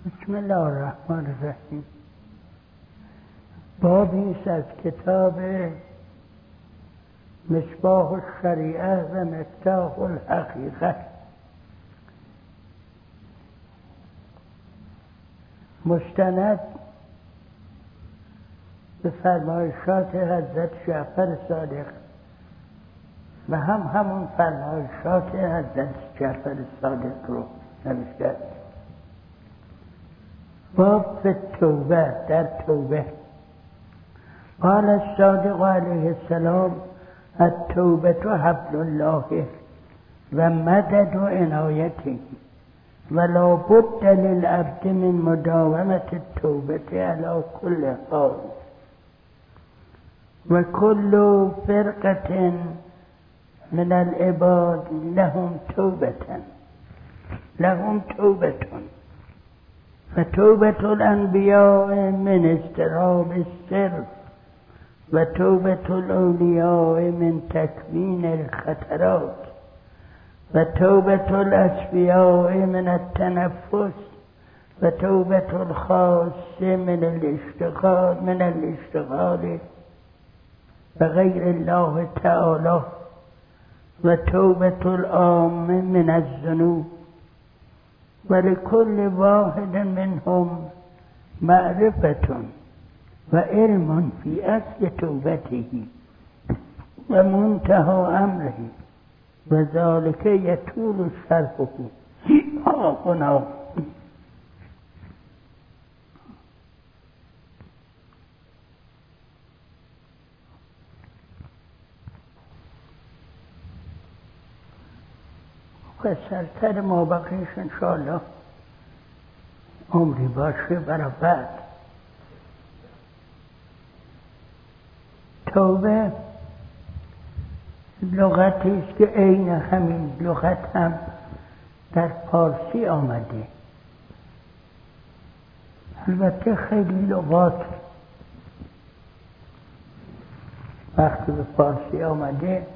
بسم الله الرحمن الرحیم. بابی از کتاب مصباح الشریعه و مفتاح الحقیقه. مستند به فرمایشات حضرت جعفر صادق و هم همون فرمایشات حضرت جعفر صادق رو نوشته. باب به توبه در توبه. قال الصادق علیه السلام التوبة حبل الله و مدد و عنایته ولا بد للعبد من مداومة التوبة على كل حال. وكل فرقة من العباد لهم توبة لهم توبة فتوبة الأنبياء من استراب السر وتوبة الأولياء من تكوين الخطرات وتوبة الأسفياء من التنفس وتوبة الخاص من الاشتغال من الاشتغال بغير الله تعالى وتوبة العام من الذنوب. ولكل واحد منهم معرفة وعلم في أصل توبته ومنتهى أمره وذلك يطول شرحه. هنا سرتر ما بقیش انشاءالله عمری باشه برا بعد. توبه لغتی است که عین همین لغت هم در پارسی آمده. البته خیلی لغات وقتی به پارسی آمده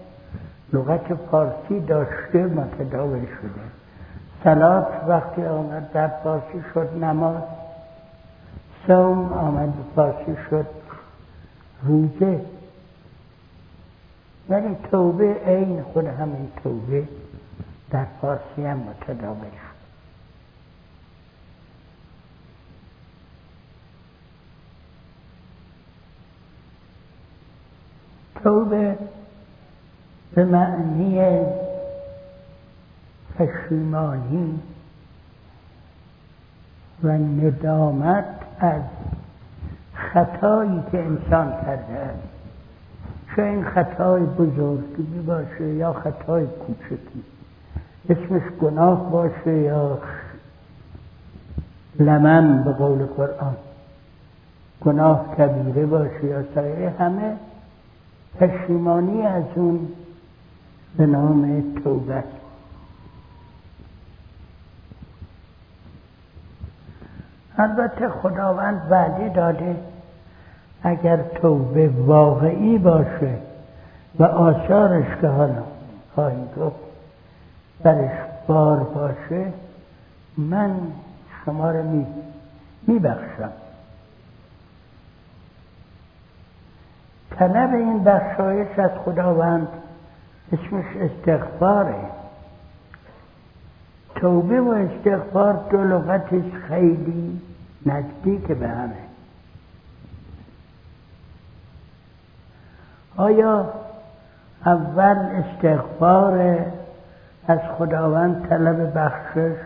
لغت پارسی داشته متداول شده. سلات وقتی آمد در پارسی شد نماز. سوم آمد به پارسی شد روزه. ولی توبه عین خود همین توبه در فارسی هم متداول شد. توبه به معنی پشیمانی و ندامت از خطایی که انسان کرده است. چه این خطای بزرگی باشه یا خطای کوچکی. اسمش گناه باشه یا لمن به قول قرآن. گناه کبیره باشه یا سایه. همه پشیمانی از اون به نام توبه. البته خداوند وعده داده اگر توبه واقعی باشه و آثارش که حالا خواهی گفت برش بار باشه من شما رو می میبخشم. طلب این بخشایش از خداوند اسمش استغفاره. توبه و استغفار دو لغتش خیلی نزدیک به همه. آیا اول استغفار از خداوند طلب بخشش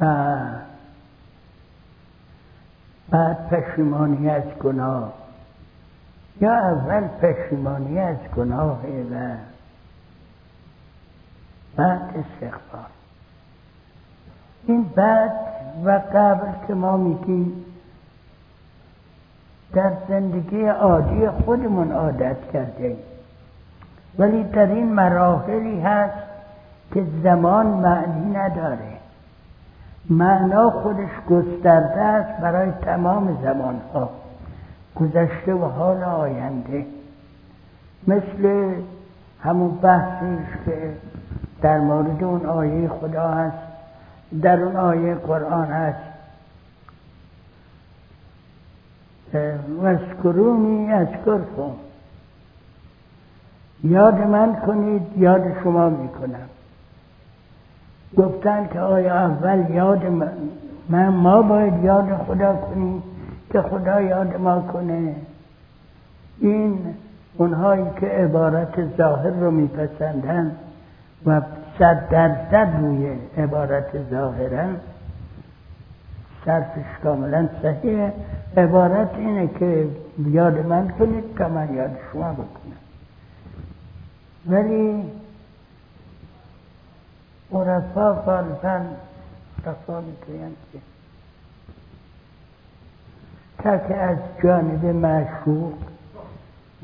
و بعد پشیمانی از گناه؟ یا اول پشیمانی از گناه و بعد استغفار. این بعد و قبل که ما میگیم در زندگی عادی خودمون عادت کرده ولی در این مراحلی هست که زمان معنی نداره. معنا خودش گسترده است برای تمام زمان ها گذشته و حال آینده. مثل همون بحثیش که در مورد اون آیه خدا هست در اون آیه قرآن هست. وسکرونی از کن یاد من کنید یاد شما می‌کنم. گفتن که آیا اول یاد من ما باید یاد خدا کنیم که خدا یاد ما کنه. این اونهایی که عبارت ظاهر رو میپسندن. و صد درصد روی عبارت ظاهرن صرفش کاملا صحیحه. عبارت اینه که یاد من کنید که من یاد شما بکنم ولی عرفا غالبا رفا می‌گویند که تا که از جانب معشوق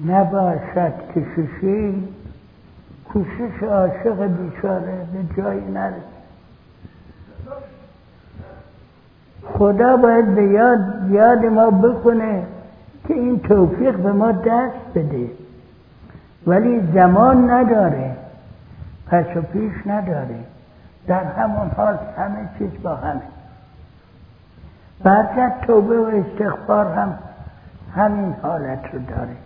نباشد کششی کوشش عاشق بیچاره به جایی نرسد خدا باید به یاد, یاد ما بکنه که این توفیق به ما دست بده. ولی زمان نداره پس و پیش نداره. در همون حال همه چیز با همه. بعد توبه و استغفار هم همین حالت رو داره.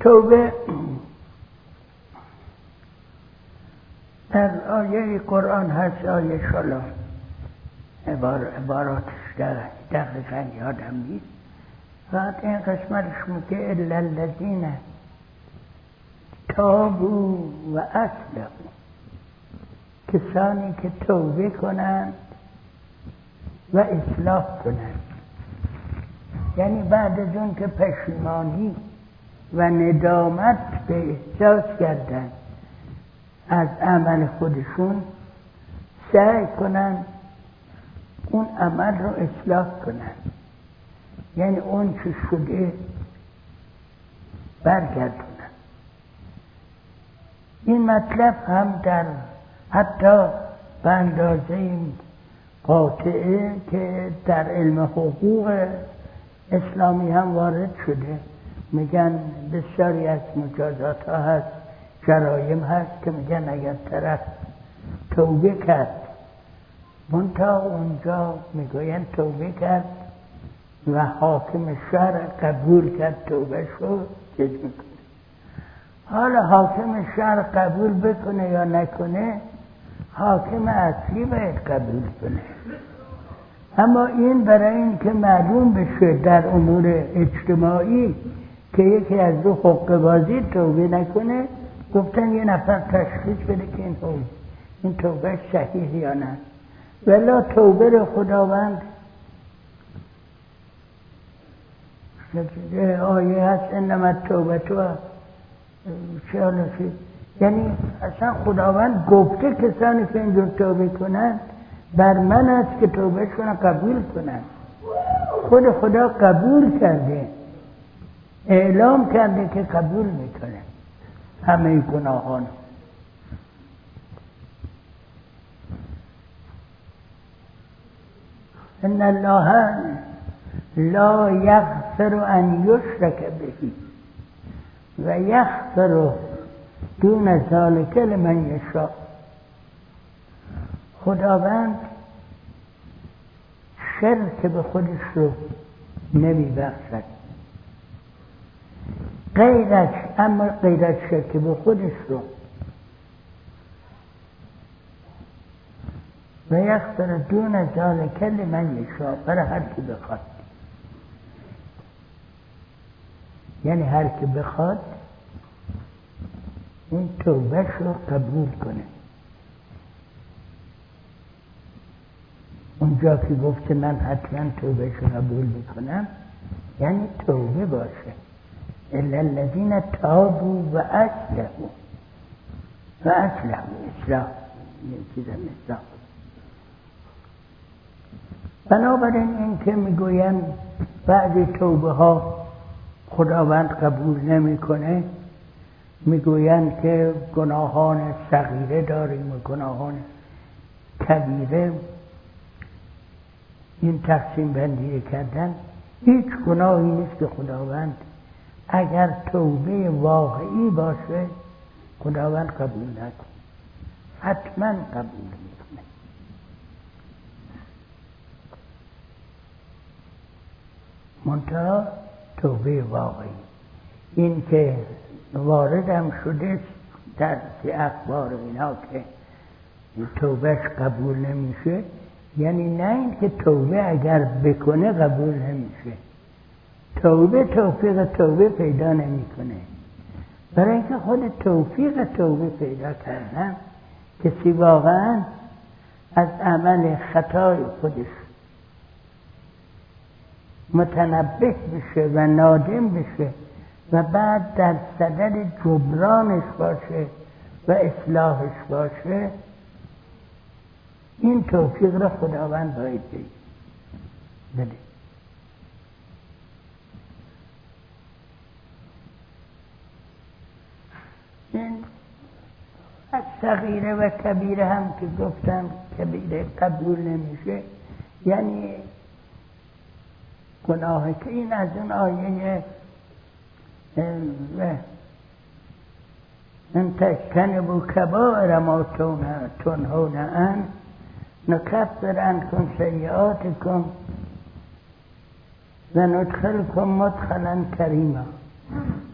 توبه در آیه قرآن هست آیه شلا عبار عباراتش دقیقا یادم نیست. بعد این قسمتش میگه الا الذین تابو و اسلمو کسانی که توبه کنند و اصلاح کنند. یعنی بعد از اون که پشیمانی و ندامت به احساس کردن از عمل خودشون سعی کنند اون عمل رو اصلاح کنند یعنی اون چه شده برگردونن. این مطلب هم در حتی به اندازه قاطعه که در علم حقوق اسلامی هم وارد شده. میگن بسیاری از مجازات ها هست. جرایم هست که میگن اگر طرف توبه کرد. منتها اونجا می‌گوین توبه کرد و حاکم شهر قبول کرد توبه شد حالا حاکم شهر قبول بکنه یا نکنه حاکم اصلی باید قبول کنه. اما این برای اینکه معلوم بشه در امور اجتماعی که یکی از دو حق بازی توبه نکنه گفتن یه نفر تشخیص بده که این توبه این توبه صحیح یا نه. ولا توبه خداوند آیه هست انما توبه تو یعنی اصلا خداوند گفته کسانی که اینجور توبه کنند بر من است که توبه کنن قبول کنند. خود خدا قبول کرده اعلام کرده که قبول می‌کنه. همه گناهان. ان الله لا یغفر ان یشرک بهی و یغفر دون ذالک لمن یشاء. خداوند شرک به خودش رو نمی بخشد غیرش اما غیرش شرک به خودش رو. و یغفر دون ذالک لمن یشاء برای هر کی بخواد. یعنی هر کی بخواد این توبهش رو قبول کنه. اونجا که گفت من حتما توبهش رو قبول می‌کنم یعنی توبه باشه. الا الذین تابوا و اسلموا و اسلموا اصلاح چیز اصلاح بنابراین این که می‌گویم بعد توبه ها خداوند قبول نمی‌کنه می‌گویند که گناهان صغیره داریم و گناهان کبیره. این تقسیم بندی کردن هیچ گناهی نیست که خداوند اگر توبه واقعی باشه خداوند قبول نکن حتما قبول می‌کنه. منتها توبه واقعی. این که واردم شده در اخبار اینا که توبهش قبول نمیشه یعنی نه اینکه توبه اگر بکنه قبول نمیشه. توبه توفیق توبه پیدا نمی‌کنه. برای اینکه خود توفیق توبه پیدا کردن کسی واقعا از عمل خطای خودش متنبه بشه و نادم بشه و بعد در صدد جبرانش باشه و اصلاحش باشه این توفیق را خداوند باید بده این از صغیره و کبیره هم که گفتم کبیره قبول نمیشه. یعنی گناه که این از اون آیه ان تجتنبوا کبائر ما تنهون ان نکفر عنکم سیئاتکم و ندخلکم مدخلا کریما.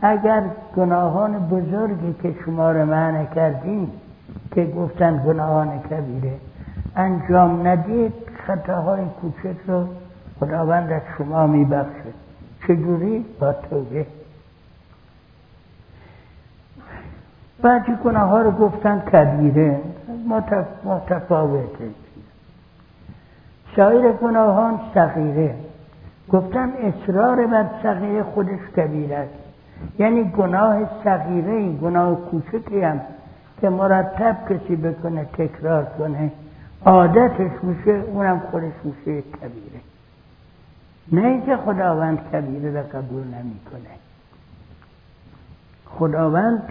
اگر گناهان بزرگی که شما رو معنی کردیم که گفتن گناهان کبیره. انجام ندید خطاهای کوچک رو خداوند از شما میبخشه. چجوری؟ با توبه. بعضی گناه ها رو گفتن کبیره. متفاوته. سایر گناهان صغیره. گفتن اصرار بر صغیره خودش کبیره است. یعنی گناه صغیره گناه کوچکی هم که مرتب کسی بکنه تکرار کنه عادتش میشه اونم خودش میشه کبیره. نه اینکه خداوند کبیره را قبول نمی‌کنه. خداوند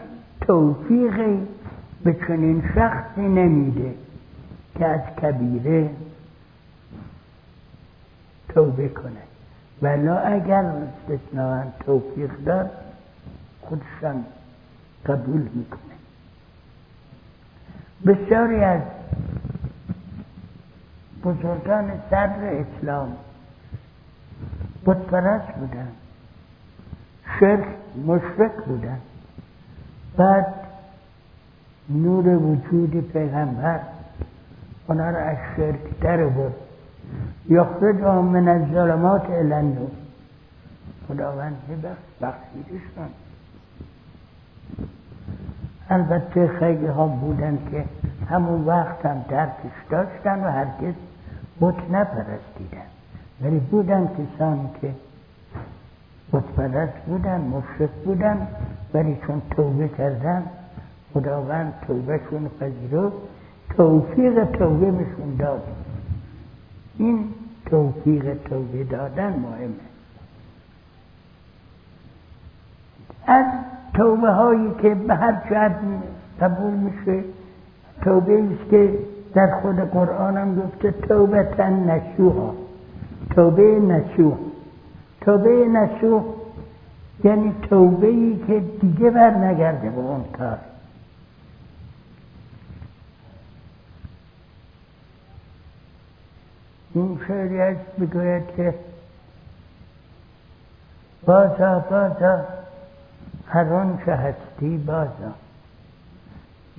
توفیقی به چنین شخصی نمیده که از کبیره توبه کنه. ولا اگر استثناء توفیق دار خودشان قبول می‌کنه. بسیاری از بزرگان صدر اسلام بودپرست بودن شرک مشرک بودن بعد نور وجود پیغمبر اونا را از شرک در بود یخرج من از ظلمات النور. خداوند بخشیدشان. البته خیلی ها بودن که همون وقت هم درکش داشتن و هرگز بت نپرستیدن. ولی بودن کسانی که بتپرست بودن مشرک بودن ولی چون توبه کردن خداوند توبهشون پذیرفت توفیق توبه بهشون داد. این توفیق توبه دادن مهمه. از توبه هایی که به هر جهت قبول میشه توبه است که در خود قرآن هم گفته توبه تن نشوها توبه نشوه توبه نشوه یعنی توبه ای که دیگه بر نگرده به اون کار. این شعری است بگوید که بازا بازا. هر آنچه هستی بازا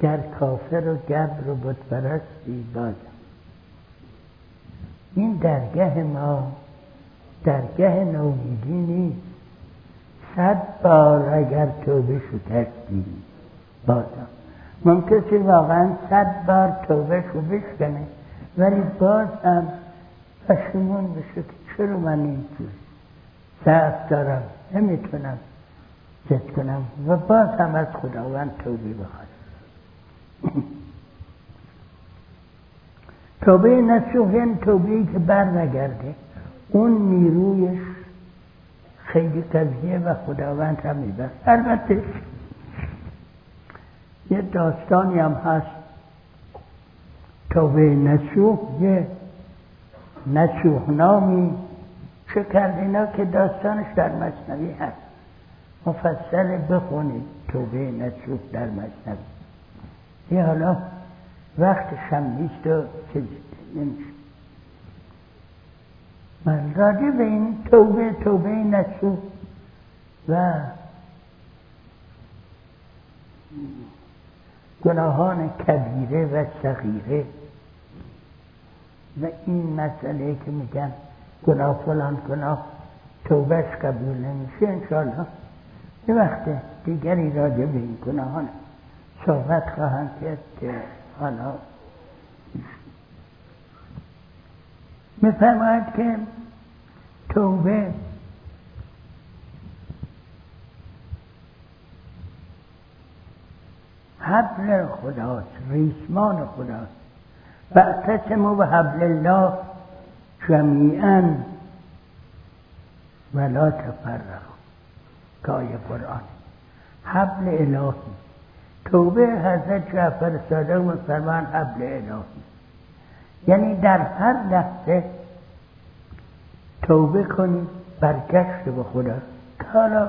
گر کافر و گبر و بتپرستی بازا این درگه ما درگه نومیدی نیست. صد بار اگر توبه شکستی بازا ممکن که واقعا صد بار توبه شو بشکنه ولی باز هم پشیمون بشه که چرا من اینجور ضعف دارم؟ نمی‌تونم. زد کنم و باز هم از خداوند توبه بخواد. توبه نسوح یعنی توبه که بر نگرده اون نیرویش خیلی قضیه و خداوند هم می‌برد البته یه داستانی هم هست. توبه نسوح یه نسوح نامی چه اینا که داستانش در مصنوی هست. مفصل بخونید. توبه نسوح در مصنوی یه حالا وقت شم نیست و چیز نمیشه. من راجع به این توبه توبه نسو و گناهان کبیره و صغیره و این مسئله که میگن گناه فلان گناه توبهش قبول نمیشه انشالله یه وقت دیگری راجع به این گناهان صحبت خواهند کرد که حالا میفرماید که توبه حبل خداست ریسمان خداست. و به حبل الله جمیعا ولا تفرق کای قرآن. حبل الهی. توبه حضرت جعفر صادق مسلمان حبل الهی. یعنی در هر لحظه توبه کنی برگشت به خدا. که حالا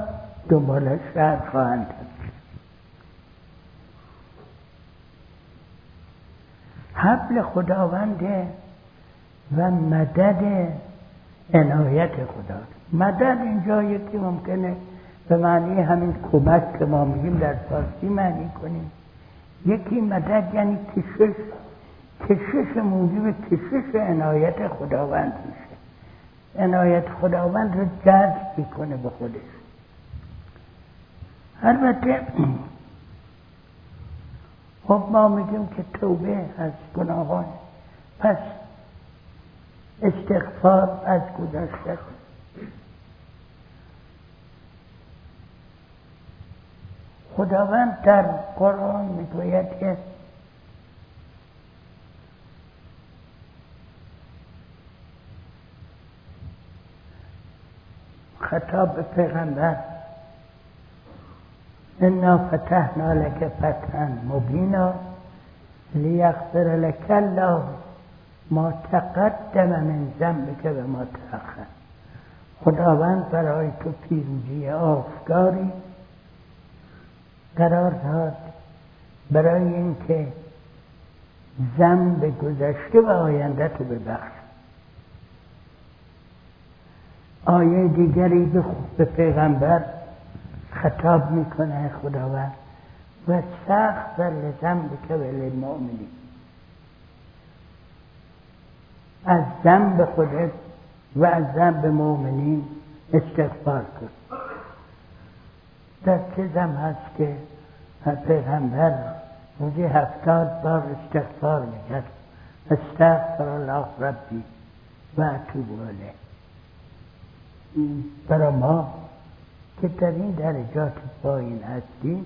دنبال شهر خواهند حبل خداونده و مدد عنایت خدا. مدد اینجا یکی ممکنه به معنی همین کمک که ما میگیم در فارسی معنی کنیم. یکی مدد یعنی کشش. کشش موجب کشش عنایت خداوند میشه. عنایت خداوند رو جذب می‌کنه به خودش. البته خب ما میگیم که توبه از گناهان. پس استغفار از گذشته. خداوند در قرآن می‌گوید که خطاب پیغمبر انا فتحنا لك فتحا مبینا لیغفر لك الله ما تقدم من ذنبك و ما خداوند برای تو پیروزی آفگاری قرار داد برای اینکه ذنب گذشته و آینده تو ببخش. آیه دیگری به پیغمبر خطاب می‌کنه خداوند و سخت بر ذنب که للمؤمنین. از ذنب خودت و از ذنب مؤمنین استغفار کن. در چه زم هست که پیغمبر روزی هفتاد بار استغفار می‌کرد. استغفر الله ربی و اتوب برای ما که در این درجات پایین هستیم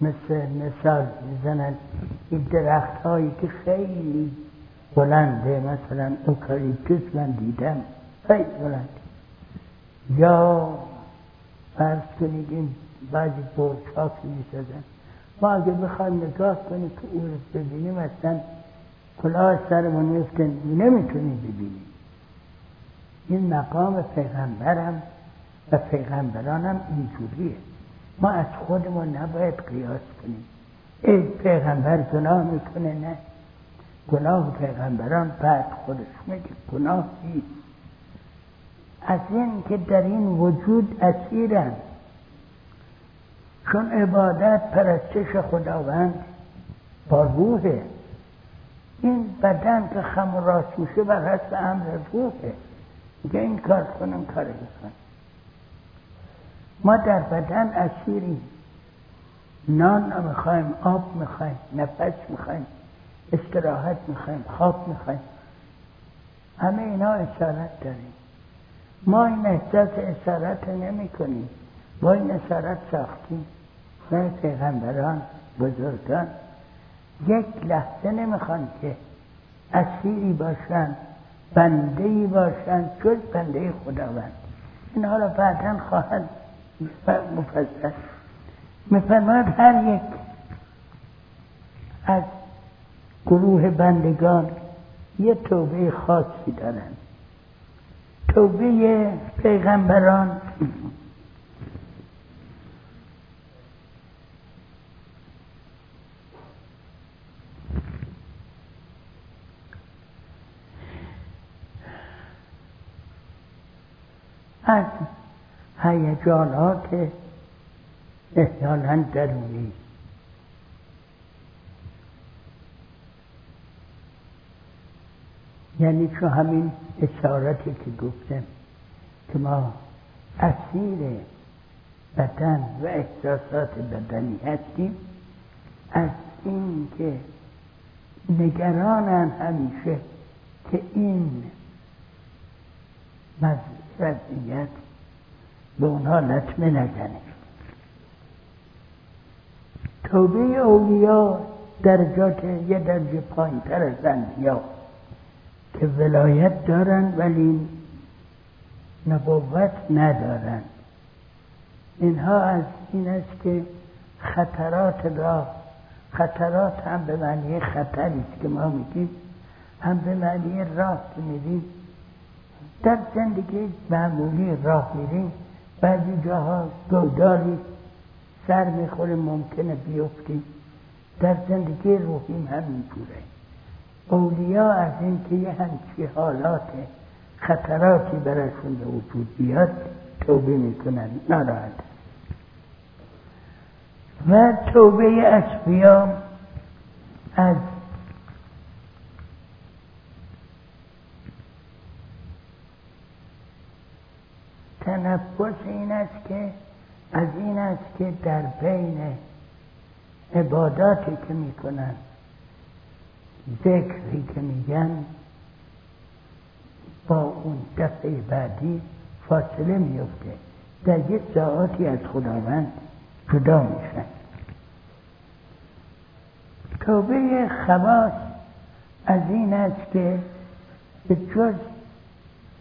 مثل مثال می‌زنن این درخت هایی که خیلی بلنده مثلا اوکالیپتوس من دیدم خیلی بلند یا فرض کنید این بعضی برج ها که می‌سازن ما اگه بخوایم نگاه کنیم که او رو ببینیم اصلا کلاه سرمون میفته نمی‌تونیم ببینیم. این مقام پیغمبرم و پیغمبرانم اینجوریه. ما از خودمون نباید قیاس کنیم. ای پیغمبر گناه می‌کنه نه؟ گناه پیغمبران بعد خودش میگه. گناه نیست. از این که در این وجود اسیرن. چون عبادت پرستش خداوند با روحه. این بدن که خم راست میشه بر حسب امر روحه. میگه این کار کنم کار بکن. ما در بدن اسیریم. نان می‌خوایم آب می‌خوایم نفس می‌خوایم استراحت می‌خوایم خواب می‌خوایم. همه اینا اسارت داریم. ما این احساس اسارت نمی کنیم. با این اسارت ساختیم. نه پیغمبران بزرگان یک لحظه نمی‌خوان که اسیری باشن بنده ای باشن جز بنده خداوند. این حالا بعدا خواهد مفصل. میفرماید هر یک از گروه بندگان یه توبه خاصی دارن. توبه پیغمبران. از هیجانات احیانا درونی. یعنی چون همین اشارتی که گفتم که ما اسیر بدن و احساسات بدنی هستیم. از این که نگرانن همیشه که این وضعیت به اونها لطمه نزنه. توبه اولیا درجات یه درجه پایین تر از انبیا که ولایت دارن ولی نبوت ندارن. اینها از این است که خطرات را خطرات هم به معنی خطری است که ما میگیم هم به معنی راه که میریم در زندگی معمولی راه میریم. بعضی جاها گوداری سر می‌خوره ممکنه بیفتیم. در زندگی روحیم همینجوره اولیا از اینکه یه همچی حالات خطراتی براشون به وجود بیاد توبه می‌کنن. ناراحت. و توبه اسبیا از تنفس این است که از این است که در بین عباداتی که می‌کنن ذکری که میگن با اون دفعه بعدی فاصله میفته. در یک ساعتی از خداوند جدا میشن. توبه خواص از این است که به جز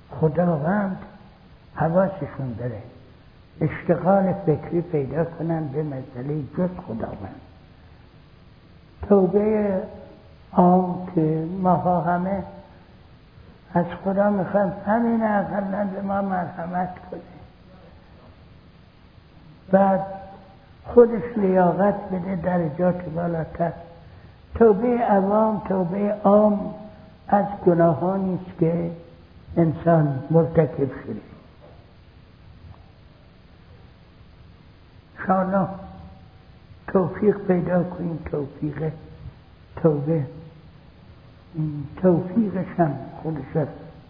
خداوند حواسشون داره. اشتغال فکری پیدا کنن به مسئله جز خداوند. توبه آن که ماها همه از خدا می‌خوایم همین اقلا به ما مرحمت کنه. بعد خودش لیاقت بده درجات بالاتر. توبه عوام توبه عام از گناهانی است که انسان مرتکب شده. شانا توفیق پیدا کنیم توفیق توبه. توفیقش هم خودش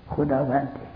خداونده